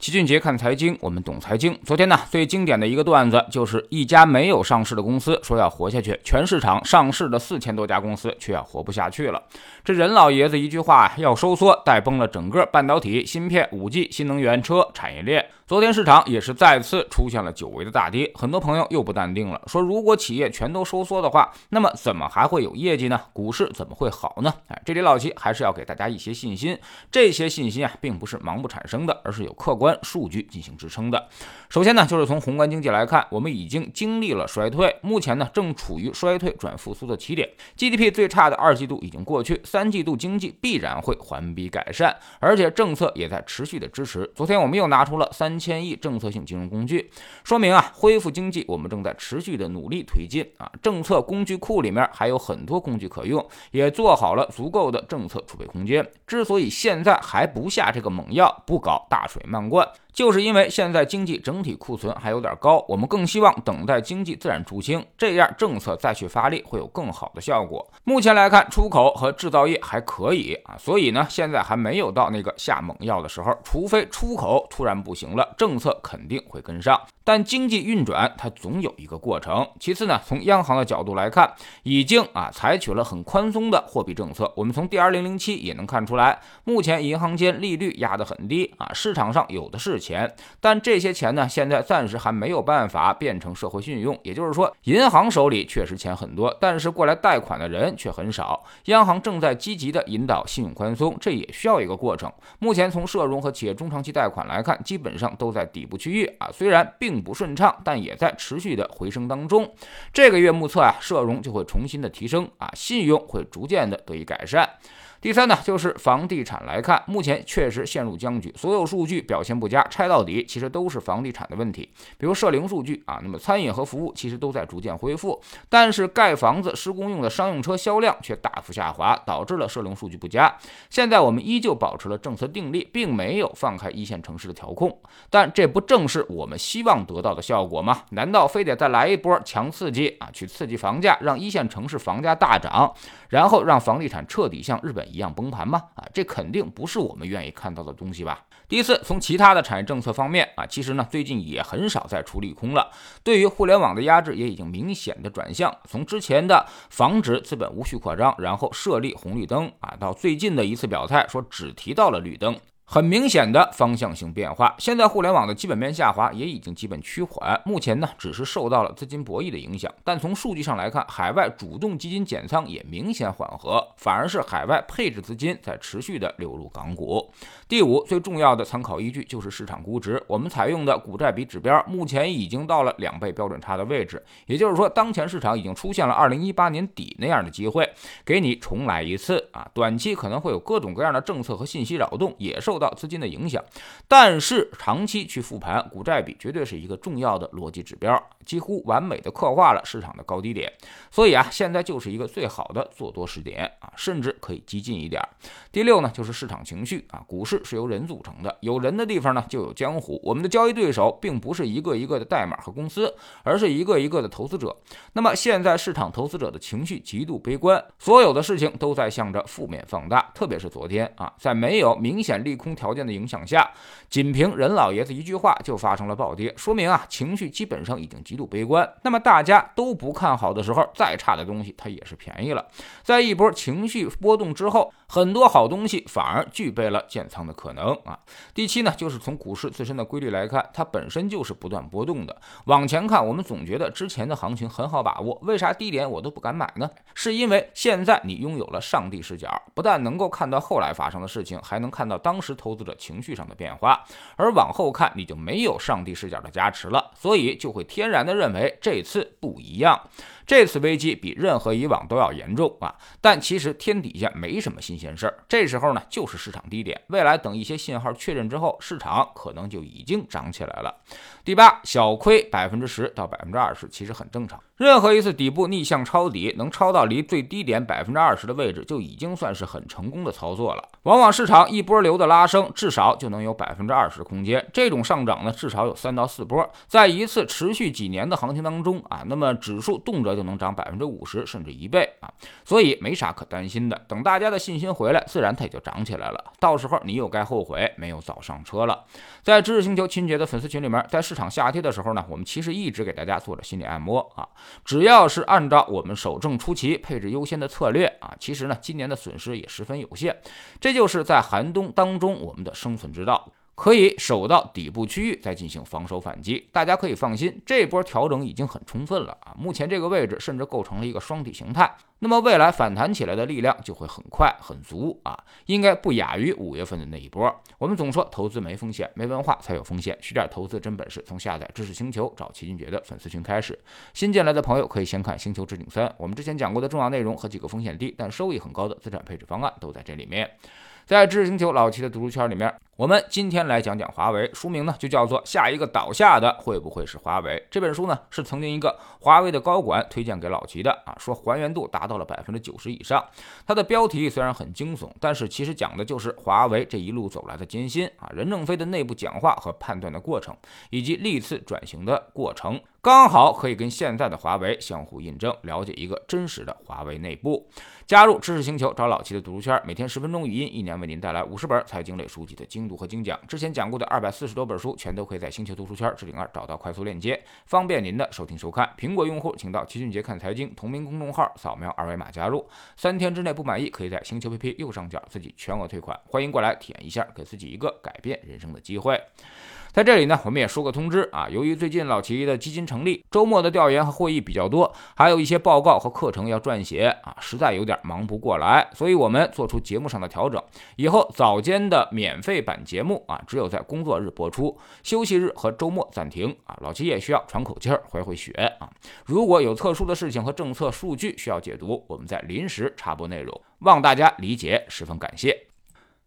齐俊杰看财经，我们懂财经。昨天呢，最经典的一个段子就是一家没有上市的公司说要活下去，全市场上市的四千多家公司却要活不下去了。这任老爷子一句话要收缩，带崩了整个半导体、芯片、五 G、新能源车产业链。昨天市场也是再次出现了久违的大跌，很多朋友又不淡定了，说如果企业全都收缩的话，那么怎么还会有业绩呢？股市怎么会好呢？哎，这里老齐还是要给大家一些信心，这些信心啊，并不是盲目产生的，而是有客观数据进行支撑的。首先呢，就是从宏观经济来看，我们已经经历了衰退，目前呢正处于衰退转复苏的起点，GDP 最差的二季度已经过去，三季度经济必然会环比改善，而且政策也在持续的支持。昨天我们又拿出了三。千亿政策性金融工具，说明啊，恢复经济我们正在持续的努力推进啊，政策工具库里面还有很多工具可用，也做好了足够的政策储备空间。之所以现在还不下这个猛药，不搞大水漫灌。what 就是因为现在经济整体库存还有点高，我们更希望等待经济自然出清，这样政策再去发力会有更好的效果。目前来看，出口和制造业还可以啊，所以呢，现在还没有到那个下猛药的时候，除非出口突然不行了，政策肯定会跟上。但经济运转它总有一个过程。其次呢，从央行的角度来看，已经啊采取了很宽松的货币政策。我们从 D 二零零七也能看出来，目前银行间利率压得很低啊，市场上有的是钱。钱但这些钱呢，现在暂时还没有办法变成社会信用。也就是说，银行手里确实钱很多，但是过来贷款的人却很少。央行正在积极的引导信用宽松，这也需要一个过程。目前从社融和企业中长期贷款来看，基本上都在底部区域啊，虽然并。不顺畅，但也在持续的回升当中。这个月目测啊，社融就会重新的提升啊，信用会逐渐的得以改善。第三呢，就是房地产来看，目前确实陷入僵局，所有数据表现不佳，拆到底其实都是房地产的问题。比如社零数据啊，那么餐饮和服务其实都在逐渐恢复，但是盖房子施工用的商用车销量却大幅下滑，导致了社零数据不佳。现在我们依旧保持了政策定力，并没有放开一线城市的调控，但这不正是我们希望得到的效果吗？难道非得再来一波强刺激啊，去刺激房价，让一线城市房价大涨，然后让房地产彻底像日本？一样崩盘吗？啊，这肯定不是我们愿意看到的东西吧。第四，从其他的产业政策方面啊，其实呢，最近也很少再出利空了。对于互联网的压制也已经明显的转向，从之前的防止资本无序扩张，然后设立红绿灯啊，到最近的一次表态说只提到了绿灯。很明显的方向性变化，现在互联网的基本面下滑也已经基本趋缓，目前呢只是受到了资金博弈的影响，但从数据上来看，海外主动基金减仓也明显缓和，反而是海外配置资金在持续的流入港股。第五，最重要的参考依据就是市场估值，我们采用的股债比指标目前已经到了两倍标准差的位置，也就是说，当前市场已经出现了二零一八年底那样的机会，给你重来一次啊！短期可能会有各种各样的政策和信息扰动，也受。到资金的影响，但是长期去复盘股债比绝对是一个重要的逻辑指标，几乎完美的刻画了市场的高低点。所以啊，现在就是一个最好的做多时点啊，甚至可以激进一点。第六呢，就是市场情绪啊，股市是由人组成的，有人的地方呢就有江湖。我们的交易对手并不是一个一个的代码和公司，而是一个一个的投资者。那么现在市场投资者的情绪极度悲观，所有的事情都在向着负面放大，特别是昨天啊，在没有明显利空条件的影响下，仅凭任老爷子一句话就发生了暴跌，说明啊情绪基本上已经极度悲观。那么大家都不看好的时候，再差的东西它也是便宜了。在一波情绪波动之后，很多好东西反而具备了建仓的可能啊。第七呢，就是从股市自身的规律来看，它本身就是不断波动的。往前看，我们总觉得之前的行情很好把握，为啥低点我都不敢买呢？是因为现在你拥有了上帝视角，不但能够看到后来发生的事情，还能看到当时。投资者情绪上的变化，而往后看你就没有上帝视角的加持了，所以就会天然的认为这次不一样，这次危机比任何以往都要严重啊！但其实天底下没什么新鲜事儿，这时候呢就是市场低点，未来等一些信号确认之后，市场可能就已经涨起来了。第八，小亏百分之十到百分之二十其实很正常。任何一次底部逆向抄底，能抄到离最低点百分之二十的位置，就已经算是很成功的操作了。往往市场一波流的拉升，至少就能有百分之二十空间。这种上涨呢，至少有三到四波。在一次持续几年的行情当中啊，那么指数动辄就能涨百分之五十，甚至一倍啊，所以没啥可担心的。等大家的信心回来，自然它也就涨起来了。到时候你又该后悔没有早上车了。在知识星球秦姐的粉丝群里面，在市场下跌的时候呢，我们其实一直给大家做着心理按摩啊。只要是按照我们守正出奇、配置优先的策略啊，其实呢，今年的损失也十分有限。这就是在寒冬当中我们的生存之道。可以守到底部区域再进行防守反击，大家可以放心，这波调整已经很充分了啊！目前这个位置甚至构成了一个双底形态，那么未来反弹起来的力量就会很快很足啊，应该不亚于五月份的那一波。我们总说投资没风险，没文化才有风险，学点投资真本事，从下载知识星球找齐俊杰的粉丝群开始。新进来的朋友可以先看《星球置顶三》，我们之前讲过的重要内容和几个风险低但收益很高的资产配置方案都在这里面。在知识星球老齐的读书圈里面，我们今天来讲讲华为，书名呢就叫做《下一个倒下的会不会是华为》。这本书呢是曾经一个华为的高管推荐给老齐的啊，说还原度达到了百分之九十以上。它的标题虽然很惊悚，但是其实讲的就是华为这一路走来的艰辛啊，任正非的内部讲话和判断的过程，以及历次转型的过程。刚好可以跟现在的华为相互印证，了解一个真实的华为内部。加入知识星球，找老齐的读书圈，每天十分钟语音，一年为您带来五十本财经类书籍的精读和精讲。之前讲过的二百四十多本书，全都可以在星球读书圈置顶二找到快速链接，方便您的收听收看。苹果用户请到齐俊杰看财经同名公众号，扫描二维码加入。三天之内不满意，可以在星球 APP 右上角自己全额退款。欢迎过来体验一下，给自己一个改变人生的机会。在这里呢，我们也说个通知啊，由于最近老齐的基金成立，周末的调研和会议比较多，还有一些报告和课程要撰写啊，实在有点忙不过来，所以我们做出节目上的调整，以后早间的免费版节目啊，只有在工作日播出，休息日和周末暂停啊。老齐也需要喘口气儿，回回血啊。如果有特殊的事情和政策数据需要解读，我们再临时插播内容，望大家理解，十分感谢。